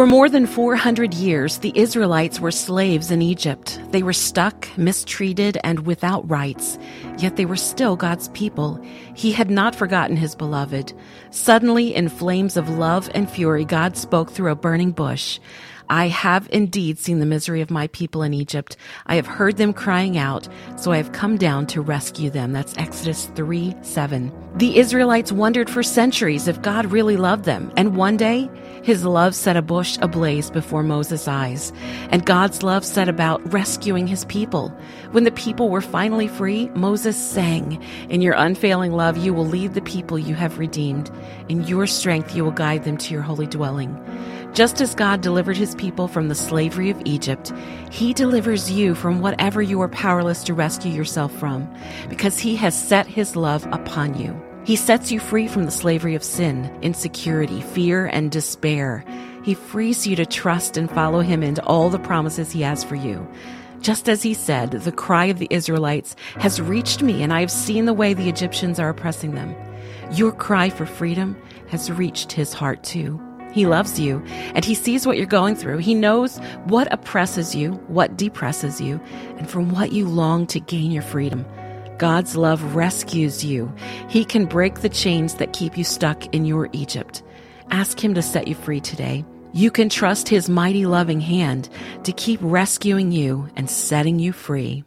For more than 400 years, the Israelites were slaves in Egypt. They were stuck, mistreated, and without rights. Yet they were still God's people. He had not forgotten his beloved. Suddenly, in flames of love and fury, God spoke through a burning bush. I have indeed seen the misery of my people in Egypt. I have heard them crying out, so I have come down to rescue them. That's Exodus 3 7. The Israelites wondered for centuries if God really loved them, and one day, his love set a bush ablaze before Moses' eyes, and God's love set about rescuing his people. When the people were finally free, Moses sang, In your unfailing love, you will lead the people you have redeemed. In your strength, you will guide them to your holy dwelling. Just as God delivered his people from the slavery of Egypt, he delivers you from whatever you are powerless to rescue yourself from, because he has set his love upon you. He sets you free from the slavery of sin, insecurity, fear, and despair. He frees you to trust and follow him into all the promises he has for you. Just as he said, the cry of the Israelites has reached me, and I have seen the way the Egyptians are oppressing them. Your cry for freedom has reached his heart too. He loves you and he sees what you're going through. He knows what oppresses you, what depresses you, and from what you long to gain your freedom. God's love rescues you. He can break the chains that keep you stuck in your Egypt. Ask him to set you free today. You can trust his mighty loving hand to keep rescuing you and setting you free.